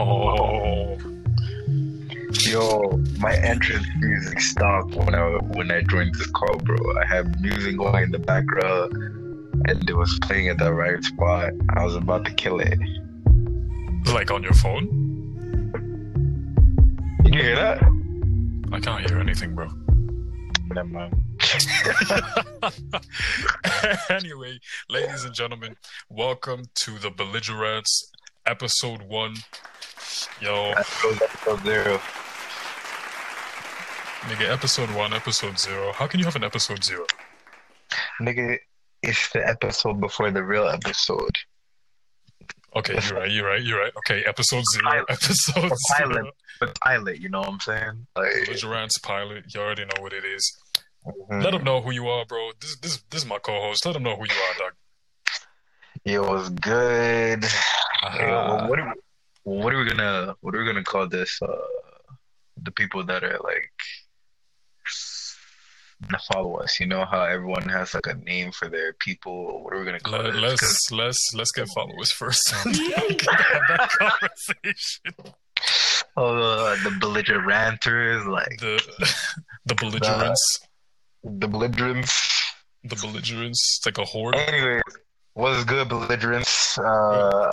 Oh. Yo, my entrance music stopped when I when I joined this call, bro. I had music going in the background, and it was playing at the right spot. I was about to kill it. Like on your phone? Can you hear that? I can't hear anything, bro. Never mind. anyway, ladies and gentlemen, welcome to the Belligerents episode one. Yo, Episode, episode zero. nigga, episode one, episode zero. How can you have an episode zero? Nigga, it's the episode before the real episode. Okay, you're right, you're right, you're right. Okay, episode zero, Pilot. episode The zero. pilot. The pilot, you know what I'm saying? Like, Belligerents pilot. You already know what it is. mhm. Let them know who you are, bro. This, this, this is my co-host. Let them know who you are, dog. it was good. Uh-huh. Yeah, what are we, what are we gonna what are we gonna call this? Uh, the people that are like gonna follow us. You know how everyone has like a name for their people. What are we gonna call Let, it? let's let's let's get followers first. Have that conversation. uh, the belligerenters, like The the belligerents, the belligerents. the belligerents. It's like a horde. Anyways, what's good, belligerents? Uh,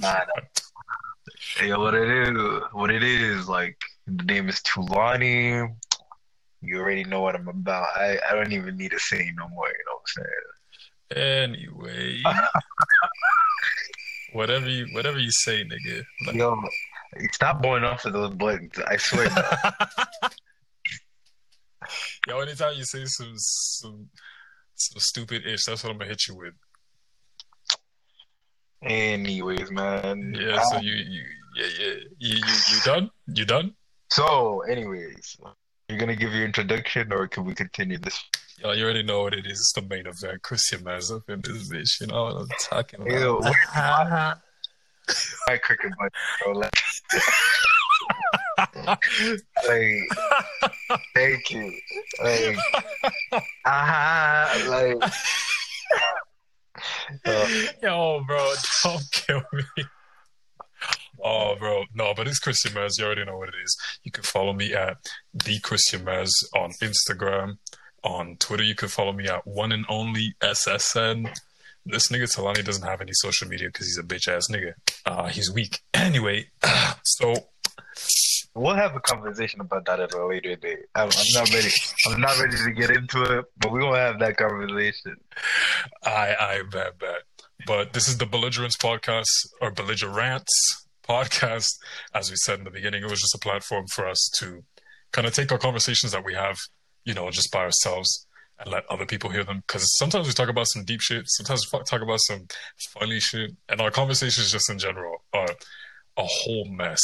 nah, nah. Yo, what it is, what it is, like the name is Tulani. You already know what I'm about. I, I don't even need to say no more. You know what I'm saying? Anyway, whatever you whatever you say, nigga. Like- Yo, stop going off of those buttons. I swear. Yo, anytime you say some some some stupid ish, that's what I'm gonna hit you with. Anyways, man. Yeah. So you you yeah yeah you you, you done? You done? So, anyways, you're gonna give your introduction, or can we continue this? Yo, you already know what it is. It's the main event. Christian Maz up in this bitch. You know what I'm talking about. Ew, My cricket button, bro. Like, like, thank you. Like, ah, like. Yo, bro, don't kill me. Oh, bro, no, but it's Christian Maz. You already know what it is. You can follow me at the Christian Maz on Instagram. On Twitter, you can follow me at one and only SSN. This nigga Talani doesn't have any social media because he's a bitch ass nigga. Uh, he's weak. Anyway, so we'll have a conversation about that at a later date. I'm, I'm not ready. I'm not ready to get into it, but we're gonna have that conversation. I I bet bet. But this is the Belligerents podcast or Belligerants podcast. As we said in the beginning, it was just a platform for us to kind of take our conversations that we have, you know, just by ourselves and let other people hear them. Because sometimes we talk about some deep shit, sometimes we talk about some funny shit, and our conversations just in general are a whole mess.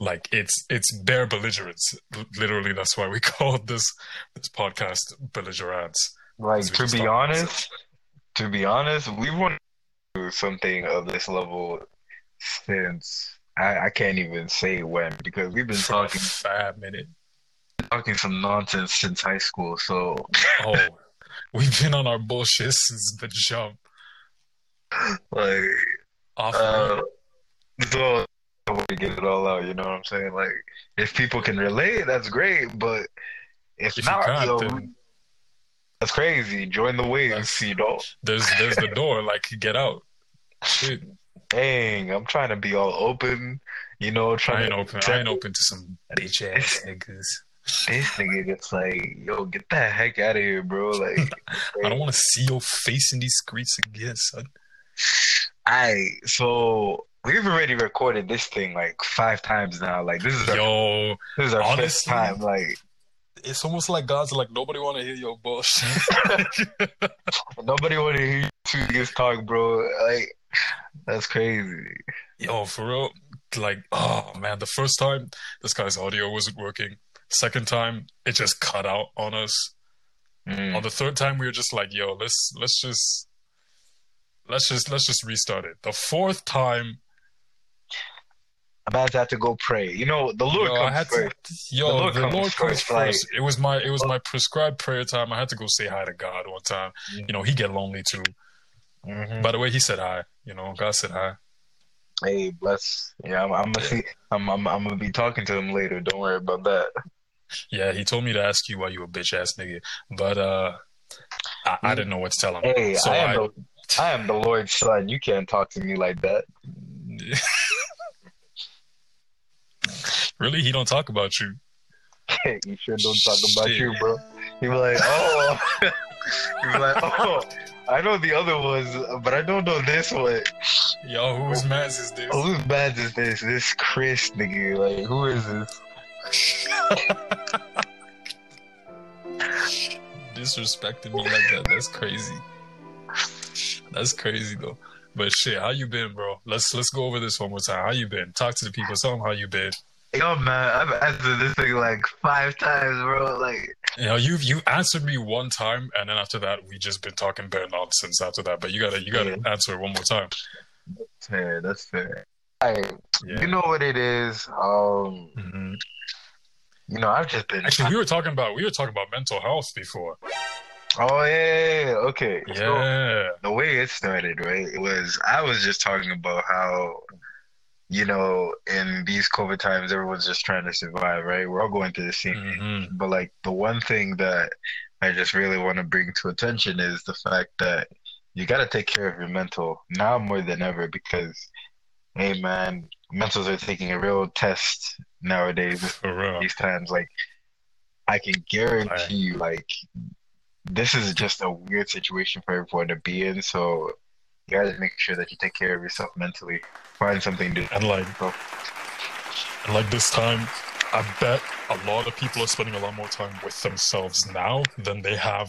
Like it's it's bare belligerence. Literally, that's why we called this this podcast Belligerants. Like to be honest, to be honest, we want to do something of this level since I, I can't even say when because we've been For talking five minutes, talking some nonsense since high school. So Oh, we've been on our bullshit since the jump. like, Off uh, so to get it all out. You know what I'm saying? Like, if people can relate, that's great. But if, If not, yo, then- that's crazy. Join the waves, you know. there's there's the door. Like get out. Shit, Dang, I'm trying to be all open. You know, I trying ain't to open. I ain't open to some bitch ass niggas. This nigga gets like, yo, get the heck out of here, bro. Like, I don't want to see your face in these streets again, son. I so we've already recorded this thing like five times now. Like, this is our, Yo, this is our fifth time. Like, it's almost like God's like nobody want to hear your bullshit. nobody want to hear you talk, bro. Like, that's crazy. Yo, for real. Like, oh man, the first time this guy's audio wasn't working. Second time, it just cut out on us. Mm. On the third time, we were just like, yo, let's let's just let's just let's just restart it. The fourth time, I'm about to have to go pray. You know, the Lord yo, I comes had first. to, yo, The the Lord Lord, comes comes first, like- It was my it was my prescribed prayer time. I had to go say hi to God one time. Mm. You know, he get lonely too. Mhm. By the way, he said hi. You know, God said hi. Hey, bless. Yeah, I'm, I'm gonna see. I'm, I'm, I'm gonna be talking to him later. Don't worry about that. Yeah, he told me to ask you why you a bitch ass nigga, but uh, I, I didn't know what to tell him. Hey, so I am I, the I am the Lord's son. You can't talk to me like that. really, he don't talk about you. he sure don't talk about Shit. you, bro. He be like, oh. he be like, oh. I know the other ones, but I don't know this one. Yo, whose man's is this? Whose bad is this? This Chris nigga. Like, who is this? Disrespecting me like that. That's crazy. That's crazy though. But shit, how you been, bro? Let's let's go over this one more time. How you been? Talk to the people. Tell them how you been. Yo, man, I've answered this thing like five times, bro. Like, You know, you you answered me one time, and then after that, we just been talking bare nonsense after that. But you gotta you gotta Yeah. answer it one more time. fair. That's fair. Hey, Yeah. you know what it is? Um, Mhm. you know, I've just been. Actually, we were talking about we were talking about mental health before. Oh yeah, yeah, yeah. okay. So, Yeah. the way it started, right, it was I was just talking about how, you know, in these COVID times, everyone's just trying to survive, right? We're all going through the same thing. hmm But like the one thing that I just really want to bring to attention is the fact that you got to take care of your mental now more than ever because, hey man, mentals are taking a real test nowadays For real. these times. Like, I can guarantee you, like, this is just a weird situation for everyone to be in. So, you gotta make sure that you take care of yourself mentally. Find something to And like and like this time, I bet a lot of people are spending a lot more time with themselves now than they have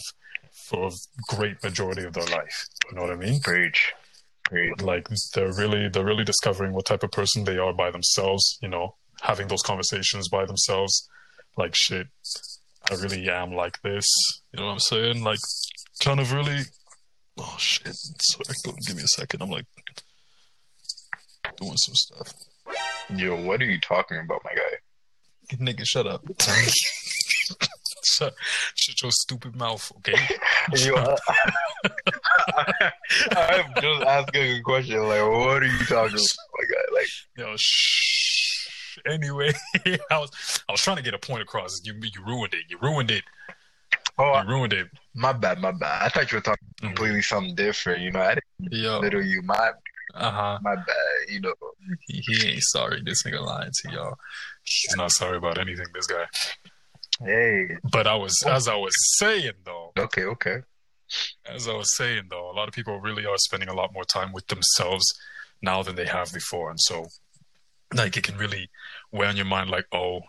for a great majority of their life. You know what I mean? Preach. Preach. like they're really they're really discovering what type of person they are by themselves you know having those conversations by themselves like shit i really am like this you know what i'm saying like kind of really oh shit sorry give me a second i'm like doing some stuff Yo, what are you talking about, my guy? nigga shut up shut, shut your stupid mouth okay Yo, I, I'm just asking a question. Like, what are you talking about, my guy? Like, Yo, shh. Anyway, I was I was trying to get a point across. You you ruined it. You ruined it. oh, You ruined it. my bad, my bad. I thought you were talking completely something different. You know, I didn't Yo. little you. My, Uh huh. my bad. You know. He, he ain't sorry. This nigga lying to y'all. He's not sorry about anything. This guy. Hey. But I was as I was saying though. Okay, okay. As I was saying though, a lot of people really are spending a lot more time with themselves now than they have before, and so like it can really weigh on your mind. Like, oh,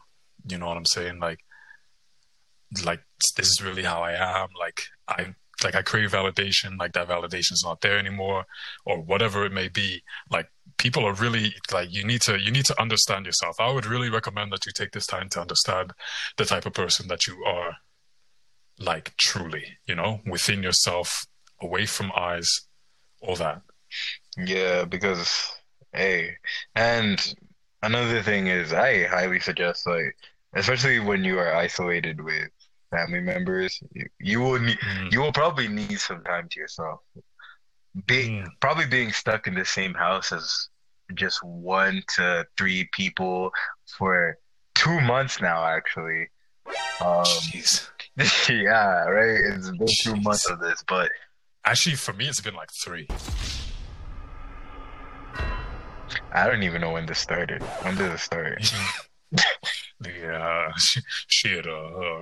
you know what I'm saying? Like, like this is really how I am. Like I like I crave validation. Like that validation's not there anymore, or whatever it may be. Like people are really like you need to you need to understand yourself. I would really recommend that you take this time to understand the type of person that you are. Like truly, you know, within yourself, away from eyes, all that. Yeah, because hey, and another thing is, I highly suggest like, especially when you are isolated with family members, you, you will need, Mm. you will probably need some time to yourself. Being probably being stuck in the same house as just one to three people for two months now, actually. Um, Jeez. yeah, right. It's been two Jeez. months of this, but Actually, for me, it's been like three. I don't even know when this started. When did it start? yeah, shit. Uh,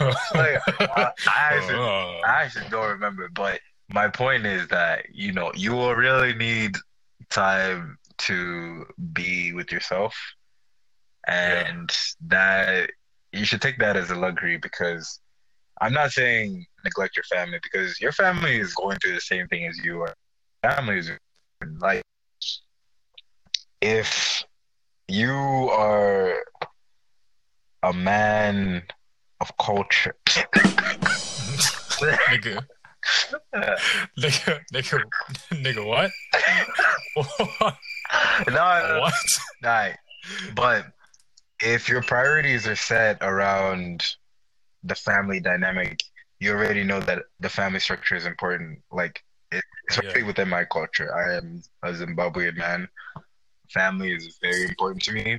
Like, I, I actually, uh, I actually don't remember, but my point is that you know you will really need time to be with yourself, and that you should take that as a luxury because I'm not saying neglect your family because your family is going through the same thing as you are. Family is like if you are a man of culture. nigga, nigga, nigga, nigga, what? no, no, what? Right. But if your priorities are set around the family dynamic, you already know that the family structure is important. Like, especially Yeah. within my culture, I am a Zimbabwean man. Family is very important to me,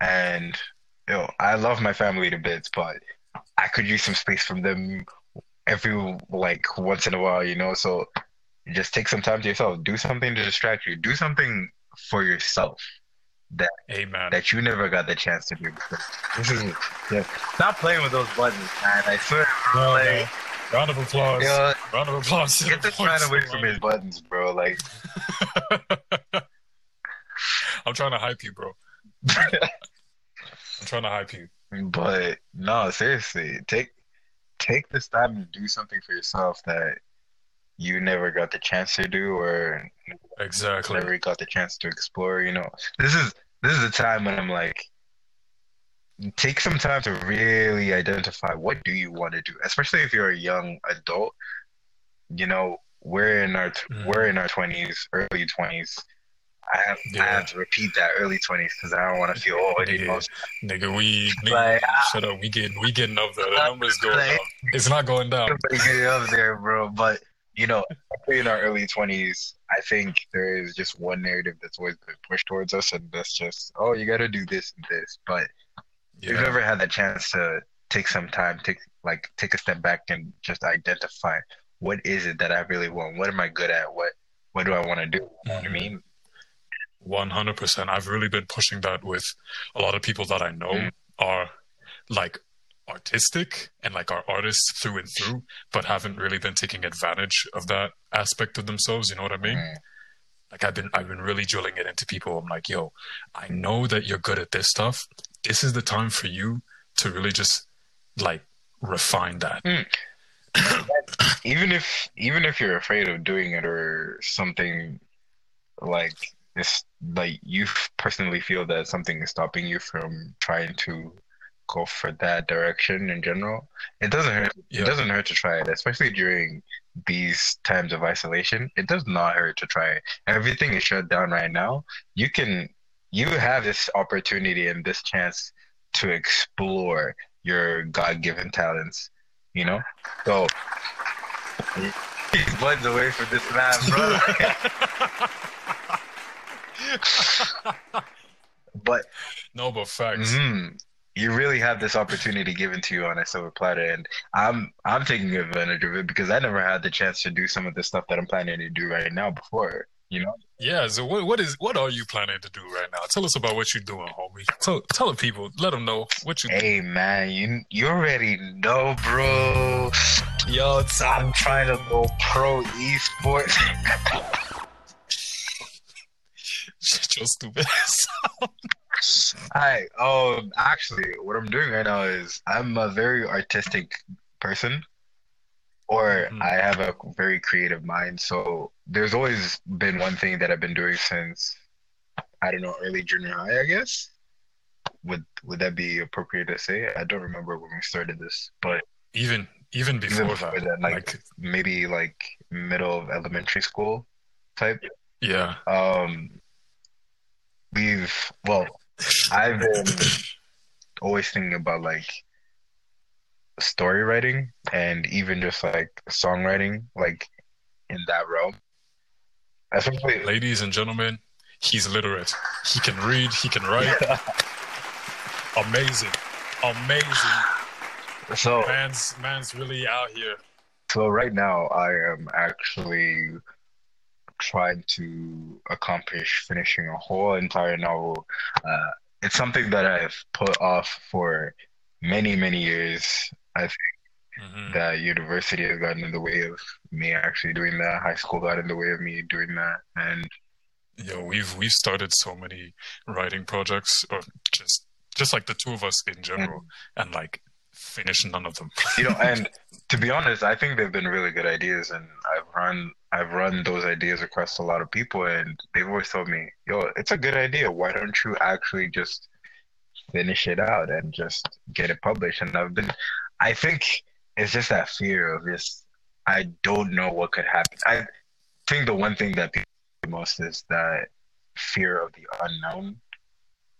and you know, I love my family to bits, but I could use some space from them every like once in a while, you know. So just take some time to yourself. Do something to distract you. Do something for yourself that Amen. that you never got the chance to do. This is yeah. Stop playing with those buttons, man. I swear. No, like, man. Round of applause. you know, Round of applause. get this man away from his buttons, bro. Like, I'm trying to hype you, bro. I'm trying to hype you. but no, seriously, take take this time to do something for yourself that you never got the chance to do or Exactly. never got the chance to explore. You know, this is this is the time when I'm like, take some time to really identify what do you want to do, especially if you're a young adult. You know, we're in our Mhm. we're in our twenties, early twenties. I have I have to repeat that early twenties because I don't want to feel old anymore. Nigga, we nigga, Like, shut up. We getting we getting up there. The numbers going like- up. It's not going down. Everybody get up there, bro. But you know, in our early twenties, I think there is just one narrative that's always been pushed towards us, and that's just, oh, you got to do this and this. But if you've never had the chance to take some time, take like take a step back and just identify what is it that I really want. What am I good at? What what do I want to do? You know what I Mhm. mean? One hundred percent. I've really been pushing that with a lot of people that I know Mm. are like artistic and like are artists through and through, but haven't really been taking advantage of that aspect of themselves. You know what I mean? Mm. Like I've been I've been really drilling it into people. I'm like, yo, I know that you're good at this stuff. This is the time for you to really just like refine that. even if even if you're afraid of doing it or something like this like you personally feel that something is stopping you from trying to go for that direction in general? It doesn't hurt Yeah. it doesn't hurt to try it especially during these times of isolation. It does not hurt to try it. Everything is shut down right now. You can you have this opportunity and this chance to explore your god-given talents you know? So Keep buttons away from this man, bro. but no, but facts. mhm, you really have this opportunity given to you on a silver platter, and I'm I'm taking advantage of it because I never had the chance to do some of the stuff that I'm planning to do right now before. You know, Yeah. So what what is what are you planning to do right now? Tell us about what you're doing, homie. Tell tell the people. Let them know what you. hey man, you you already know, bro. Yo, I'm trying to go pro esports. Shut your stupid ass. Hi. Um. Actually, what I'm doing right now is I'm a very artistic person, or Mhm. I have a very creative mind. So there's always been one thing that I've been doing since I don't know early junior high. I guess. Would Would that be appropriate to say? I don't remember when we started this, but Even even before, even before that, that, like, like maybe like middle of elementary school type. yeah. Um. We've well. I've been always thinking about like story writing and even just like songwriting, like in that realm. Especially, Ladies and gentlemen, he's literate. He can read. He can write. Amazing, amazing. so Man's man's really out here. so right now I am actually trying to accomplish finishing a whole entire novel. Uh, it's something that I've put off for many many years. I Mhm. that university has gotten in the way of me actually doing that. High school got in the way of me doing that, and Yo, we've we've started so many writing projects, or just just like the two of us in general, and like finished none of them. you know, and to be honest, I think they've been really good ideas, and I've run I've run those ideas across a lot of people, and they've always told me, "Yo, it's a good idea. Why don't you actually just finish it out and just get it published?" And I've been, I think it's just that fear of just I don't know what could happen. I think the one thing that people the most is that fear of the unknown.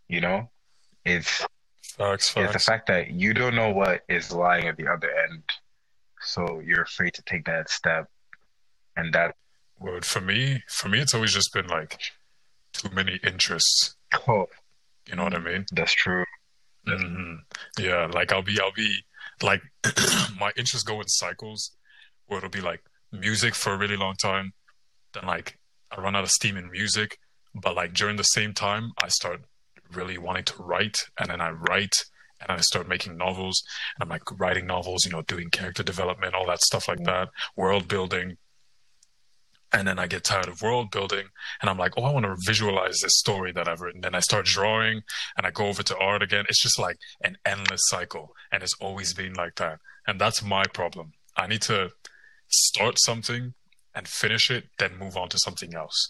You know, it's Facts, it's the fact that you don't know what is lying at the other end, so you're afraid to take that step, and that Word for me, for me, it's always just been like too many interests. Oh, You know what I mean? that's true. hmm Yeah, like I'll be, I'll be like, my interests go in cycles where it'll be like music for a really long time. Then like I run out of steam in music, but like during the same time, I start really wanting to write, and then I write, and I start making novels, and I'm like writing novels, you know, doing character development, all that stuff like mm. that, world building. And then I get tired of world building, and I'm like, oh, I want to visualize this story that I've written. Then I start drawing, and I go over to art again. It's just like an endless cycle, and it's always been like that. And that's my problem. I need to start something and finish it, then move on to something else.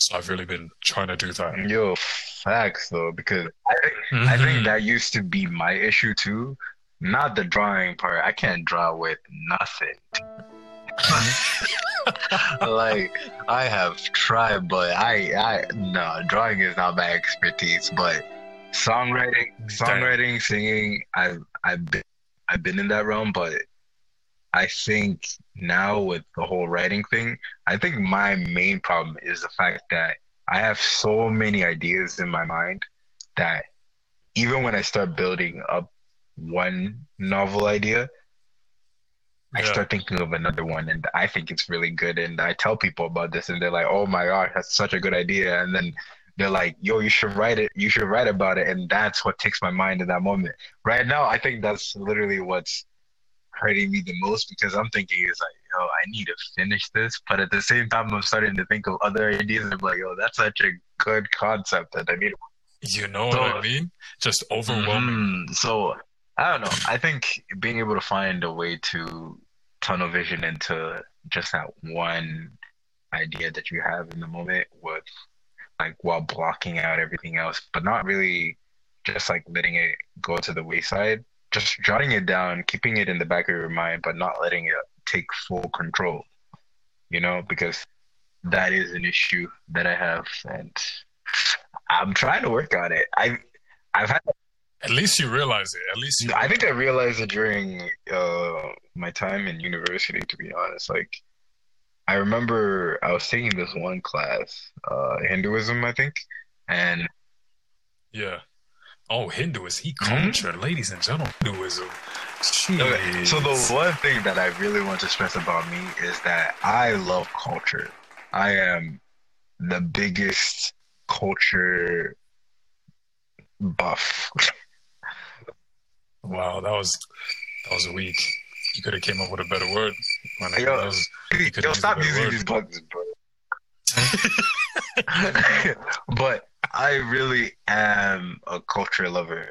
So I've really been trying to do that. Yo, facts though, because I think I think Mhm. that used to be my issue too. Not the drawing part. I can't draw with nothing. like I have tried, but I I no drawing is not my expertise. But songwriting, songwriting, singing, I've I've been I've been in that realm, but I think now with the whole writing thing, I think my main problem is the fact that I have so many ideas in my mind that even when I start building up one novel idea, I start thinking of another one and I think it's really good. And I tell people about this and they're like, oh my gosh, that's such a good idea. And then they're like, yo, you should write it. You should write about it. And that's what takes my mind in that moment. Right now, I think that's literally what's hurting me the most because I'm thinking is like, yo, I need to finish this. But at the same time, I'm starting to think of other ideas. I'm like, yo, that's such a good concept that I need You know what I mean? Just overwhelming. Mhm. So I don't know. I think being able to find a way to tunnel vision into just that one idea that you have in the moment with like while blocking out everything else, but not really just like letting it go to the wayside. Just jotting it down, keeping it in the back of your mind, but not letting it take full control. You know, because that is an issue that I have and I'm trying to work on it. I I've had At least you realize it. At least you I think I realized it during uh, my time in university, to be honest. Like, I remember I was taking this one class, uh, Hinduism, I think, and Yeah. Oh, Hinduism. He mm-hmm. culture, ladies and gentlemen. Hinduism. Okay, so the one thing that I really want to stress about me is that I love culture. I am the biggest culture buff. Wow, that was that was weak. You could have came up with a better word. Nigga, Yo. that was- You Yo, stop using word. these buttons, bro. but I really am a culture lover,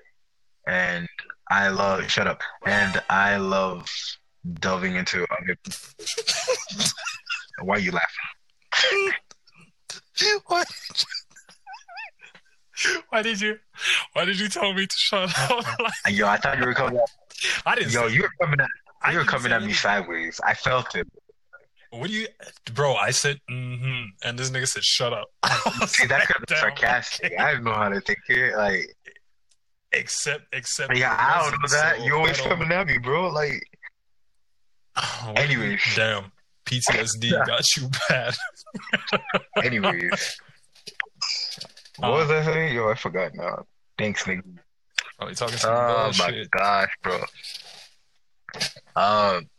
and I love shut up, and I love delving into other. Why are you laughing? Why? Why did you? Why did you tell me to shut up? Yo, I thought you were coming. At, I didn't. yo, you were coming at you were coming at me sideways. I felt it. What do you, bro? I said, mm-hmm, and this nigga said, "Shut up." See, that could be sarcastic. I don't know how to take it. Like, Except, except. yeah, I don't know that. so You always coming at me, bro. Like, Oh, Anyways. damn, PTSD got you bad. anyways. What Uh, was I saying? Yo, I forgot now. Thanks, nigga. Oh, you talking some Oh my gosh, bro. Um.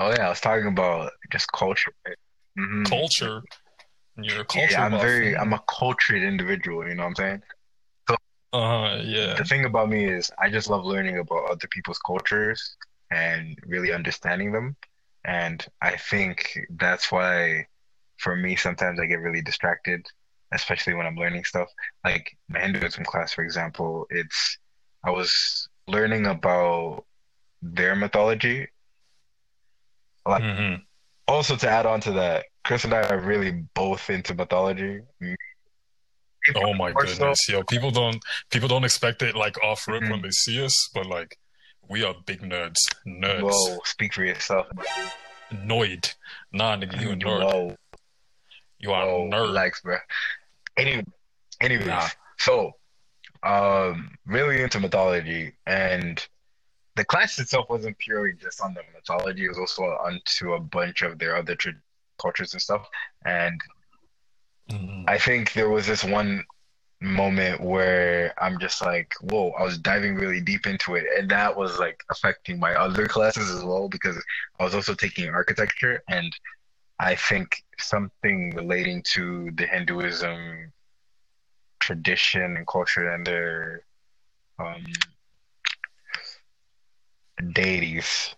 Oh yeah, I was talking about just culture. Mhm. Culture. You're a culture. Yeah, I'm buff. very. I'm a cultured individual. You know what I'm saying? Uh, yeah. The thing about me is, I just love learning about other people's cultures and really understanding them. And I think that's why, for me, sometimes I get really distracted, especially when I'm learning stuff. Like my Hinduism class, for example, it's I was learning about their mythology. Like, hmm also to add on to that, Chris and I are really both into mythology. Oh my so- goodness, yo! People don't people don't expect it like off rip Mhm. when they see us, but like we are big nerds, nerds, Whoa, speak for yourself. noid. Nah, nigga, you a nerd. Whoa. You are a Oh, nerd. relax, bro. Anyway, anyways, Nah. so um, really into mythology, and the class itself wasn't purely just on the mythology; it was also onto a bunch of their other tra- cultures and stuff. And Mhm. I think there was this one moment where I'm just like, whoa, I was diving really deep into it. And that was like affecting my other classes as well because I was also taking architecture. And I think something relating to the Hinduism tradition and culture and their um, deities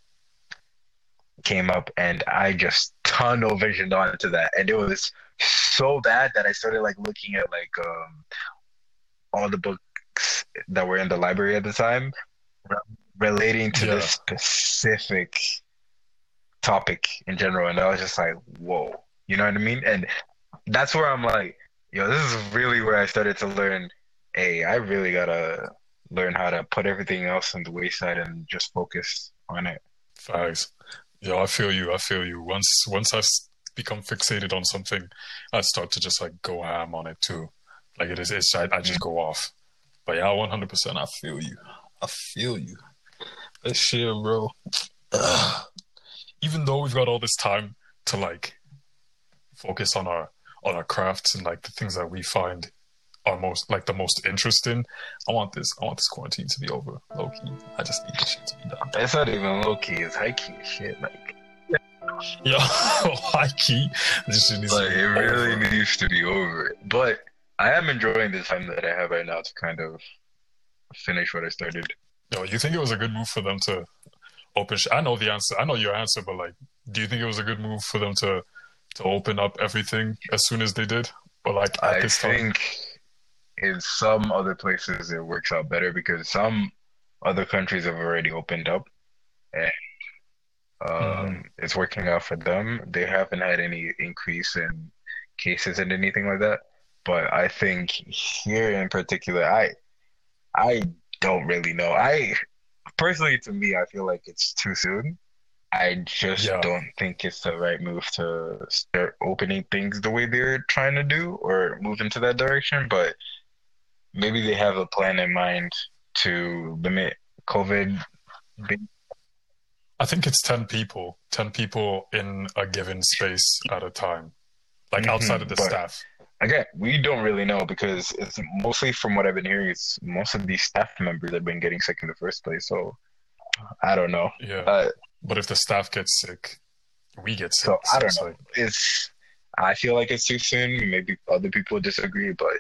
came up. And I just tunnel visioned onto that. And it was so bad that I started like looking at like um all the books that were in the library at the time re- relating to Yeah. this specific topic in general and I was just like whoa you know what I mean and that's where I'm like yo this is really where I started to learn hey I really gotta learn how to put everything else on the wayside and just focus on it Facts. Yeah, I feel you. I feel you. Once once I've become fixated on something, I start to just like go ham on it too. Like it is, it's I, I just mm. go off. But yeah, one hundred percent. I feel you. I feel you. This shit, bro. Ugh. Even though we've got all this time to like focus on our on our crafts and like the things that we find are most like the most interesting, I want this. I want this quarantine to be over. Low key. I just need this shit to be done. it's not even low key it's high key shit like Yo, high key. This shit needs Like to it be really over. needs to be over. But I am enjoying the time that I have right now to kind of finish what I started. Yo, you think it was a good move for them to open? Sh- I know the answer. I know your answer, but like, do you think it was a good move for them to to open up everything as soon as they did, But like at I this time? In some other places it works out better because some other countries have already opened up and um, Mhm. it's working out for them. They haven't had any increase in cases and anything like that. But I think here in particular, I I don't really know. I personally, to me, I feel like it's too soon. I just Yeah. don't think it's the right move to start opening things the way they're trying to do or move into that direction. But maybe they have a plan in mind to limit COVID. I think it's ten people, ten people in a given space at a time, like outside of the staff. Again, we don't really know because it's mostly from what I've been hearing, it's most of these staff members have been getting sick in the first place. So I don't know. Yeah, Uh, but if the staff gets sick, we get sick. So, I don't it's know. like- it's I feel like it's too soon. Maybe other people disagree, but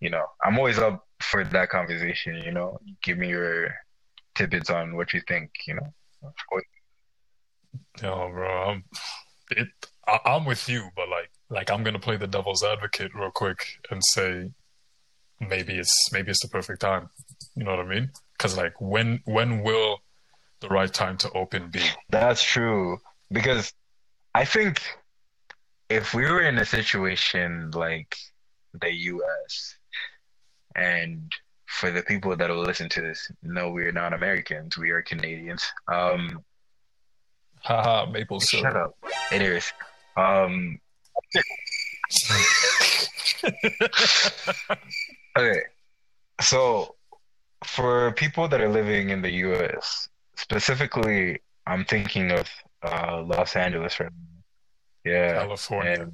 you know, I'm always up for that conversation. You know, give me your tidbits on what you think. You know, Yo, bro, I'm, it, I, I'm with you, but like, like I'm gonna play the devil's advocate real quick and say maybe it's maybe it's the perfect time. You know what I mean? Because like, when when will the right time to open be? that's true because I think if we were in a situation like the U.S. and for the people that will listen to this, no, we are not Americans. We are Canadians. Um, Haha, maple syrup. shut up. Anyways, um, Okay, so for people that are living in the US, specifically, I'm thinking of uh, Los Angeles right now. Yeah, California.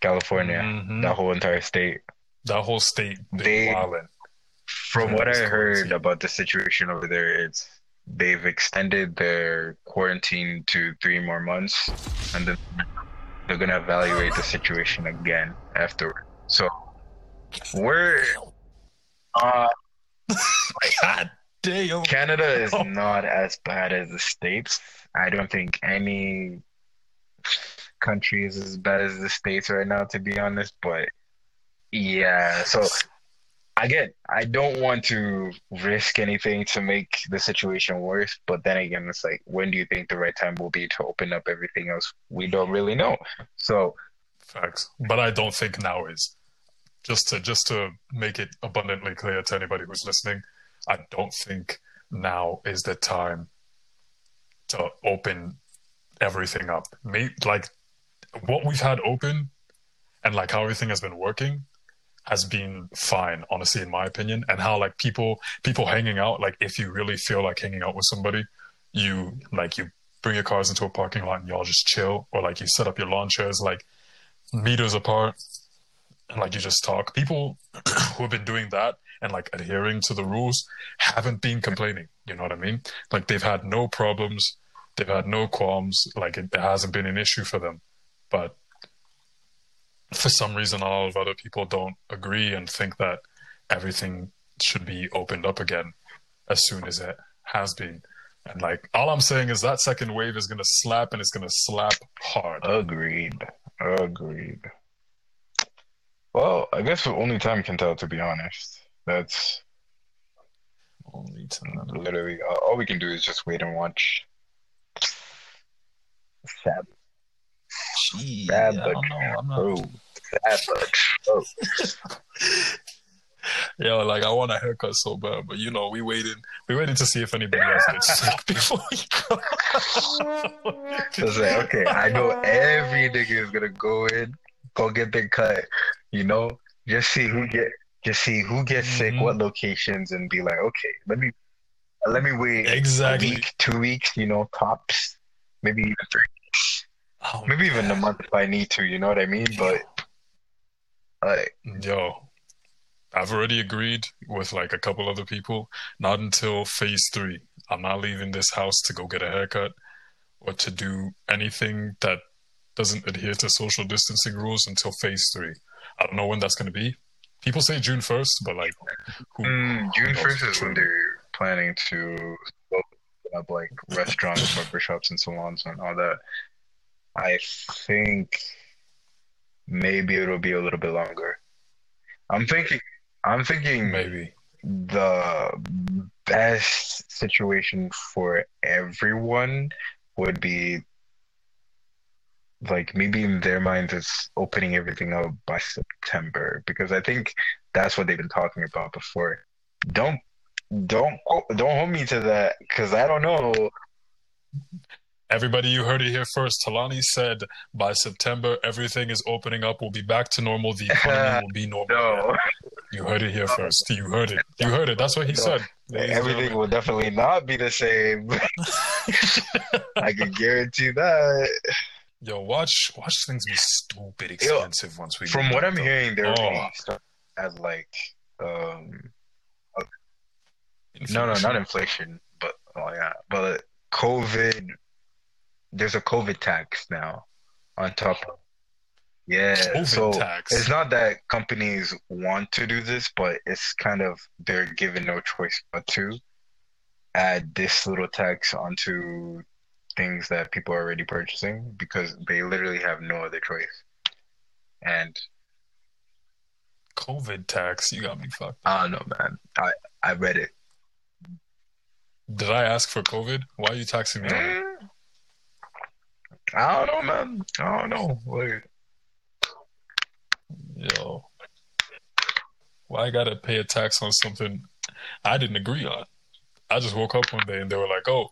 California, Mhm. that whole entire state. That whole state, They-. From what I heard about the situation over there, it's they've extended their quarantine to three more months, and then they're gonna evaluate the situation again afterward. So we're uh God damn. Canada is Oh. not as bad as the States. I don't think any country is as bad as the States right now, to be honest. But yeah, so again, I don't want to risk anything to make the situation worse. But then again, it's like, when do you think the right time will be to open up everything else? We don't really know. So Facts. But I don't think now is. Just to just to make it abundantly clear to anybody who's listening, I don't think now is the time to open everything up. Like what we've had open and like how everything has been working has been fine, honestly, in my opinion. And how like people people hanging out, like if you really feel like hanging out with somebody, you like you bring your cars into a parking lot and y'all just chill, or like you set up your lawn chairs like meters apart and like you just talk. People who have been doing that and like adhering to the rules haven't been complaining. You know what I mean? Like they've had no problems, they've had no qualms. Like it, it hasn't been an issue for them. But for some reason, a lot of other people don't agree and think that everything should be opened up again as soon as it has been. And like all I'm saying is that second wave is gonna slap and it's gonna slap hard. Agreed. Agreed. Well, I guess only time can tell. To be honest, that's Only time. literally all all we can do is just wait and watch. Sad, Gee, sad I but don't know. I'm not. but. Yo, like I want a haircut so bad, but you know, we waited. We waited to see if anybody else gets sick before we go. Like, okay, I know every nigga is gonna go in, go get their cut, you know, just see who get, just see who gets sick, Mhm. what locations, and be like, okay, let me, let me wait Exactly. a week, two weeks, you know, tops, maybe even three, Oh, maybe even a month if I need to, you know what I mean? But like, Yo, I've already agreed with like a couple other people. Not until phase three. I'm not leaving this house to go get a haircut or to do anything that doesn't adhere to social distancing rules until phase three. I don't know when that's going to be. People say June 1st, but like, who, mm, June first is when they're planning to open up like restaurants, barbershops, and salons and all that. I think maybe it'll be a little bit longer. I'm thinking. I'm thinking maybe. the best situation for everyone would be like maybe in their minds it's opening everything up by September because I think that's what they've been talking about before. Don't don't don't hold me to that because I don't know. Everybody, you heard it here first. Talani said by September, everything is opening up. We'll be back to normal. The economy will be normal. No, You heard it here first. You heard it. You heard it. That's what he No. said. Everything will definitely not be the same. I can guarantee that. Yo, watch watch things be stupid expensive once we From what I'm though. hearing, they're Oh. as like um No, no, not inflation, but oh yeah, but COVID. There's a COVID tax now on top. Of, yeah, COVID so tax. it's not that companies want to do this, but it's kind of they're given no choice but to add this little tax onto things that people are already purchasing because they literally have no other choice. And COVID tax. You got me fucked. I don't know, man. I I read it. Did I ask for COVID? Why are you taxing me? Mm. I don't know, man. I don't know. Like, Yo, why I gotta pay a tax on something I didn't agree on? I just woke up one day and they were like, "Oh,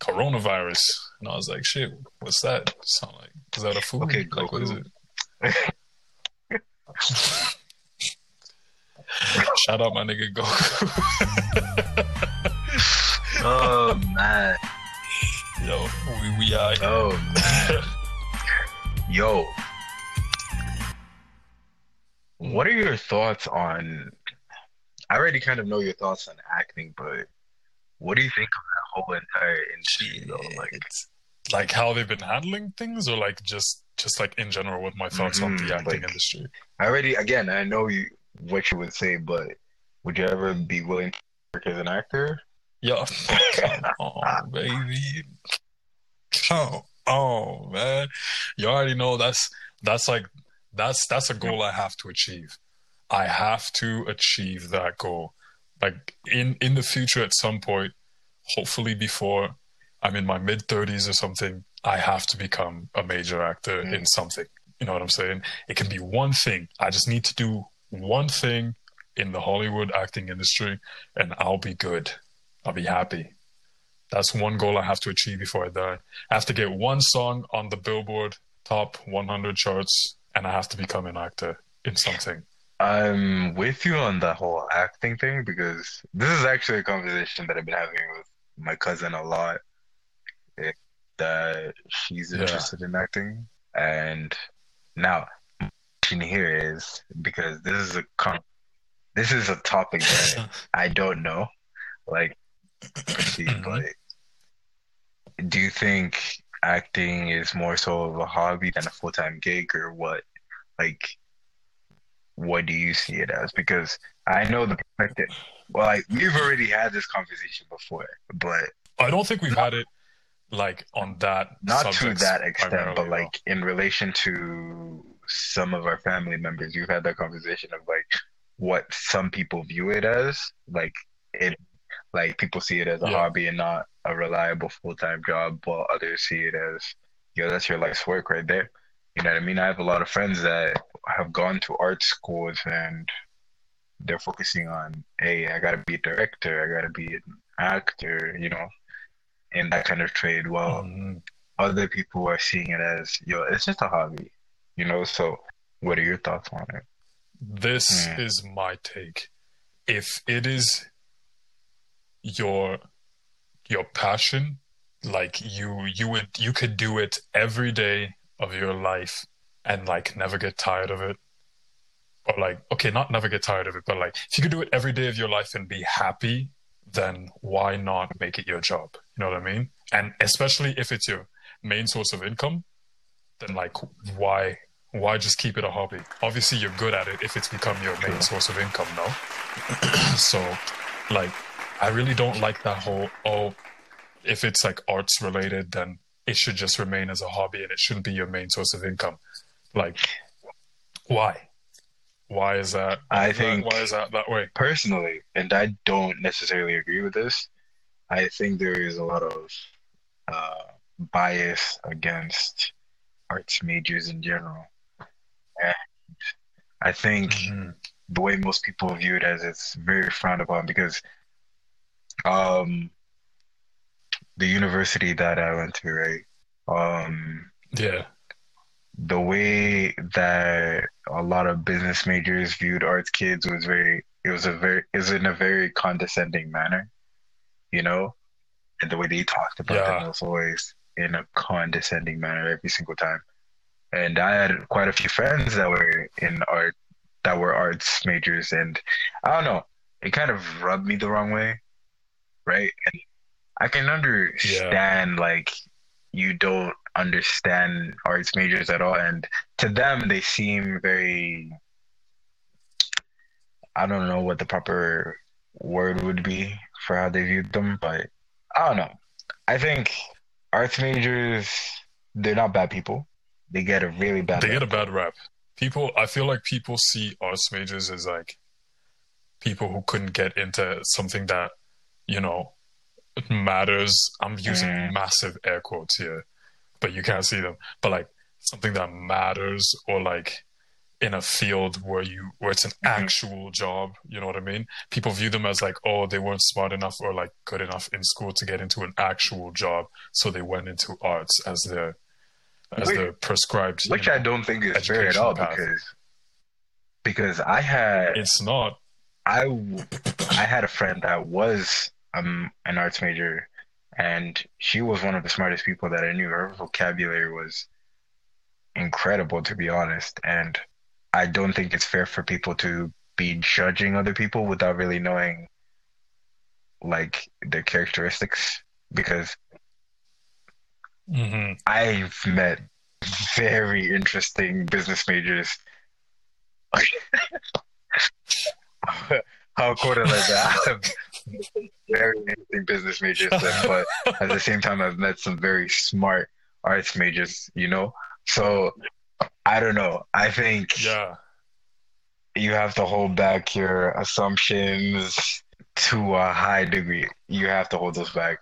coronavirus," and I was like, "Shit, what's that?" Sound like is that a food? Okay, like what is it? Shout out my nigga Goku. oh man, Yo, we we are. oh man, yo. What are your thoughts on? I already kind of know your thoughts on acting, but what do you think of that whole entire industry? Though, like, It's like how they've been handling things, or like just just like in general, what my thoughts on Mhm, the acting like- industry. I already again, I know you what you would say, but would you ever be willing to work as an actor? Yo, come on, baby, come on, man. You already know that's that's like that's that's a goal I have to achieve. I have to achieve that goal. Like in in the future, at some point, hopefully before I'm in my mid thirties or something, I have to become a major actor Mm. in something. You know what I'm saying? It can be one thing. I just need to do one thing in the Hollywood acting industry, and I'll be good. I'll be happy. That's one goal I have to achieve before I die. I have to get one song on the Billboard top 100 charts, and I have to become an actor in something. I'm with you on that whole acting thing because this is actually a conversation that I've been having with my cousin a lot. eh, That she's Yeah. interested in acting, and now question here is because this is a con- this is a topic that I don't know. Like, But do you think acting is more so of a hobby than a full time gig, or what? Like, what do you see it as? Because I know the perspective. Well, like we've already had this conversation before, but I don't think we've had it like on that not to that extent. But like in relation to some of our family members, we've had that conversation of like what some people view it as, like it, like people see it as a Yeah. hobby and not a reliable full time job, while others see it as, yo, that's your life's work right there. You know what I mean? I have a lot of friends that have gone to art schools and they're focusing on, hey, I gotta be a director, I gotta be an actor, you know, in that kind of trade. Well, Mhm. other people are seeing it as, yo, it's just a hobby, you know? So, what are your thoughts on it? This Hmm. is my take. If it is your your passion, like you you would you could do it every day of your life and like never get tired of it. Or like okay, not never get tired of it, but like if you could do it every day of your life and be happy, then why not make it your job? You know what I mean? And especially if it's your main source of income, then like why why just keep it a hobby? Obviously, you're good at it if it's become your main source of income, no? so, like, I really don't like that whole, oh, if it's like arts related, then it should just remain as a hobby and it shouldn't be your main source of income. Like, why? Why is that? I think- Why is that that way? Personally, and I don't necessarily agree with this, I think there is a lot of uh, bias against arts majors in general. And I think Mhm. the way most people view it as it's very frowned upon because um the university that I went to, right? Um Yeah. the way that a lot of business majors viewed arts kids was very it was a very it was in a very condescending manner, you know? And the way they talked about Yeah. them was always in a condescending manner every single time. And I had quite a few friends that were in art that were arts majors and I don't know, it kind of rubbed me the wrong way. Right? And I can understand like you don't understand arts majors at all and to them they seem very I don't know what the proper word would be for how they viewed them, but I don't know. I think arts majors they're not bad people. They get a really bad They rap. get a bad rap. People, I feel like people see arts majors as like people who couldn't get into something that, you know, it matters. I'm using Mm. massive air quotes here, but you can't see them. But like something that matters or like in a field where you where it's an Mhm. actual job, you know what I mean? People view them as like, oh, they weren't smart enough or like good enough in school to get into an actual job, so they went into arts as their as Which- their prescribed. you which know. I don't think is fair at all path. because because I had It's not. I I had a friend that was um an arts major, and she was one of the smartest people that I knew. Her vocabulary was incredible, to be honest. And I don't think it's fair for people to be judging other people without really knowing like their characteristics, because hmm I've met very interesting business majors. How cool like that? I have very interesting business majors, but at the same time, I've met some very smart arts majors. You know, so I don't know. I think Yeah. you have to hold back your assumptions to a high degree. You have to hold those back.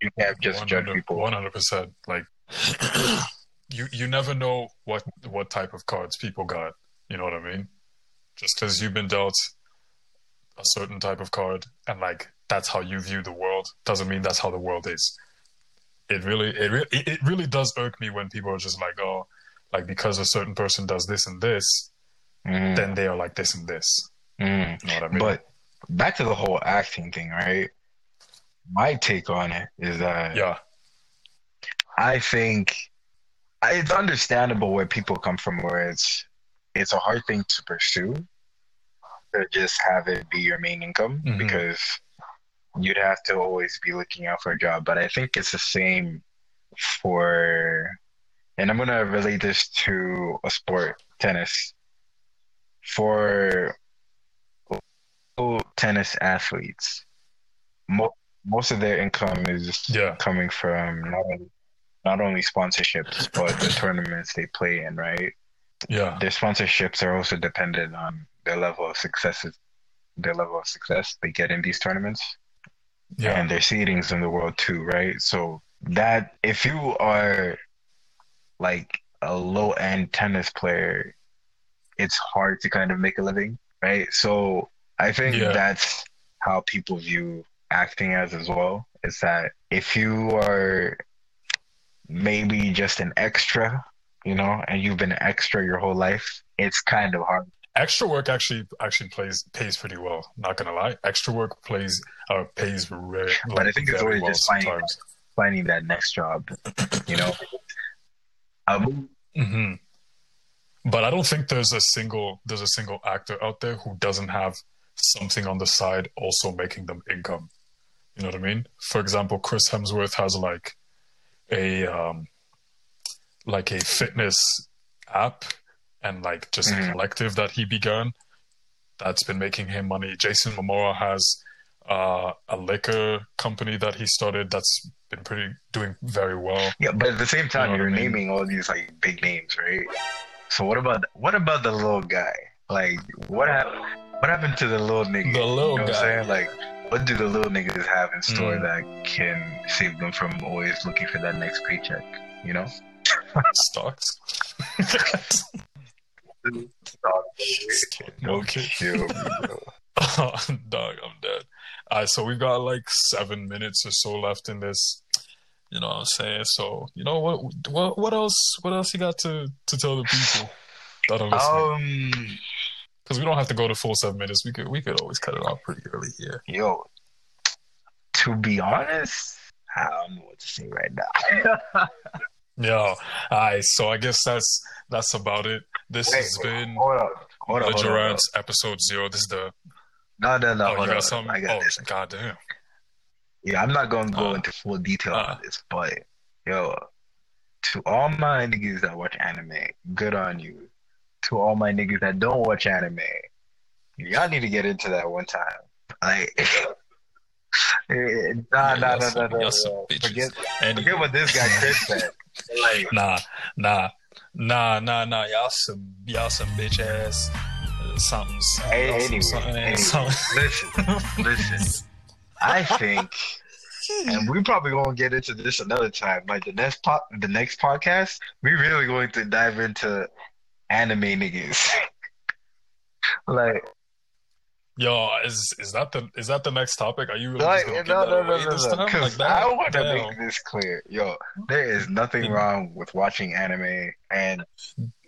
You can't just judge people. One hundred percent. Like you, you never know what what type of cards people got. You know what I mean? Just because you've been dealt a certain type of card, and like that's how you view the world, doesn't mean that's how the world is. It really, it really, it really does irk me when people are just like, oh, like because a certain person does this and this, Mm, then they are like this and this. mm. You know what I mean? But back to the whole acting thing, right? My take on it is that yeah, I think it's understandable where people come from, where it's it's a hard thing to pursue to just have it be your main income Mhm. because you'd have to always be looking out for a job. But I think it's the same for, and I'm gonna relate this to a sport, tennis. For tennis athletes, mo- most of their income is Yeah. coming from not only, not only sponsorships but the tournaments they play in, right? Yeah. Their sponsorships are also dependent on their level of success, their level of success they get in these tournaments Yeah. and their seedings in the world too, right? So that if you are like a low end tennis player, it's hard to kind of make a living, right? So I think Yeah. that's how people view acting as as well. Is that if you are maybe just an extra, you know, and you've been an extra your whole life, it's kind of hard. Extra work actually actually plays pays pretty well. Not gonna lie, extra work plays uh, pays re- But I think it's always well just finding sometimes. finding that next job, you know. Um, hmm But I don't think there's a single there's a single actor out there who doesn't have something on the side also making them income. You know what I mean? For example, Chris Hemsworth has like a um like a fitness app and like just a Mhm. collective that he began that's been making him money. Jason Momoa has uh, a liquor company that he started that's been pretty doing very well. Yeah, but at the same time, you know you're I mean? naming all these like big names, right? So what about what about the little guy? Like what happened? What happened to the little nigga? The little you know What guy. I'm saying? Like, what do the little niggas have in store Mm. that can save them from always looking for that next paycheck? You know? Stocks. Okay. Yo, Dog, I'm dead. All right, so we've got like seven minutes or so left in this. You know what I'm saying? So, you know what? What? What else? What else you got to to tell the people that are listening? um, Because we don't have to go to full seven minutes. We could we could always cut it off pretty early here. yo, to be honest, I don't know what to say right now. Yeah. All right. So I guess that's that's about it. This Wait, has been hold up, hold up, hold up, hold up. Episode zero. This is the. No, no, no, Oh, you got something? I got Oh, this. goddamn. Yeah, I'm not gonna go Uh, into full detail uh. on this, but yo, to all my niggas that watch anime, good on you. To all my niggas that don't watch anime, y'all need to get into that one time. Like, eh, nah, nah, nah, nah, nah, nah. Forget, forget what this guy Chris said. Like, Nah, nah, nah, nah, nah. Y'all some, y'all some bitch ass. Uh, something's. Hey, y'all some anyway, something anyway, something. listen, listen. I think, and we probably gonna get into this another time. Like the next po- the next podcast, we really going to dive into anime niggas. like, Yo, is is that the is that the next topic? Are you really like no, no, no, no, no, this no. Like? I want to make this clear. Yo, there is nothing Mm. wrong with watching anime, and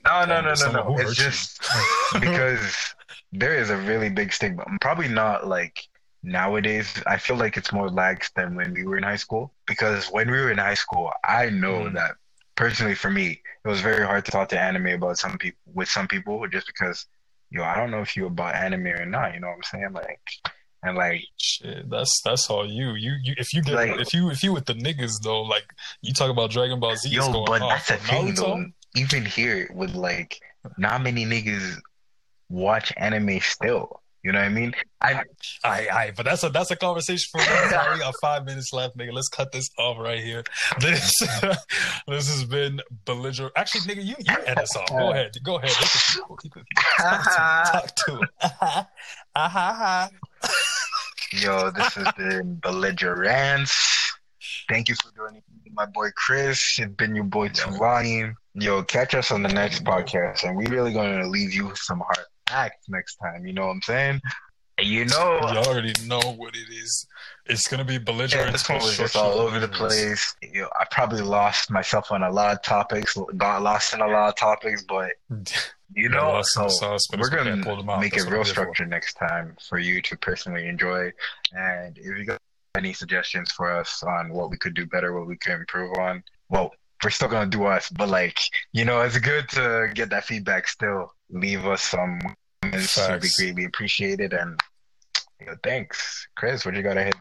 no, no, no, no, no. It's just because there is a really big stigma. Probably not like nowadays. I feel like it's more lax than when we were in high school. Because when we were in high school, I know Mm. that personally for me, it was very hard to talk to anime about some people with some people just because, yo, I don't know if you about anime or not. You know what I'm saying? Like, and like, Shit, that's that's all you. You you if you get Like- if you if you with the niggas though, like you talk about Dragon Ball Z, yo, going but that's the thing Naruto, though. Even here with like, not many niggas watch anime still. You know what I mean? I I, aye, but that's a that's a conversation for another time. We got five minutes left, nigga. Let's cut this off right here. This this has been belligerent. Actually, nigga, you you end us off. Go ahead, go ahead. Look at people. Look at. Talk to him. Talk to him. Uh-huh. Uh-huh. Uh-huh. Yo, this has been Belligerants. Thank you for joining me, my boy Chris. It's been your boy Tulani. Yo, catch us on the next podcast, and we really gonna leave you with some hard facts next time. You know what I'm saying? You know, You already know what it is. It's gonna be belligerent. was just all over the place. You know, I probably lost myself on a lot of topics, got lost in a lot of topics, but you know, so sauce, but we're gonna Pull them out. make That's it real I'm here for. structured next time for you to personally enjoy. And if you got any suggestions for us on what we could do better, what we could improve on, well, we're still gonna do us. But like, you know, it's good to get that feedback. Still, leave us some. It's would be Facts. greatly appreciated. And you know, thanks, Chris. What you gotta hit?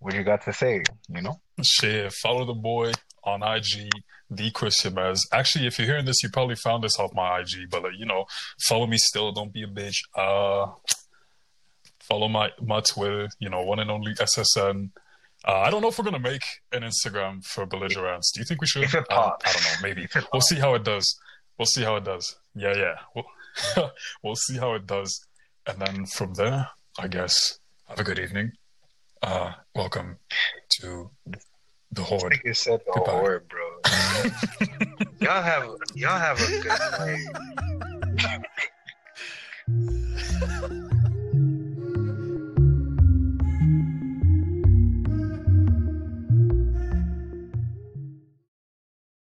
What you got to say? You know. Shit, follow the boy on IG, the Chris Jimenez. Actually, if you're hearing this, you probably found this off my IG, but like, you know, follow me still. Don't be a bitch. Uh, follow my my Twitter. You know, one and only SSN. Uh, I don't know if we're gonna make an Instagram for belligerents. Do you think we should? If it I, pops. I don't know. Maybe we'll see how it does. We'll see how it does. Yeah, yeah. We'll we'll see how it does. And then from there, I guess, have a good evening. Uh, welcome to the horde. Like you said the Goodbye. horde, bro. y'all have y'all have a good night.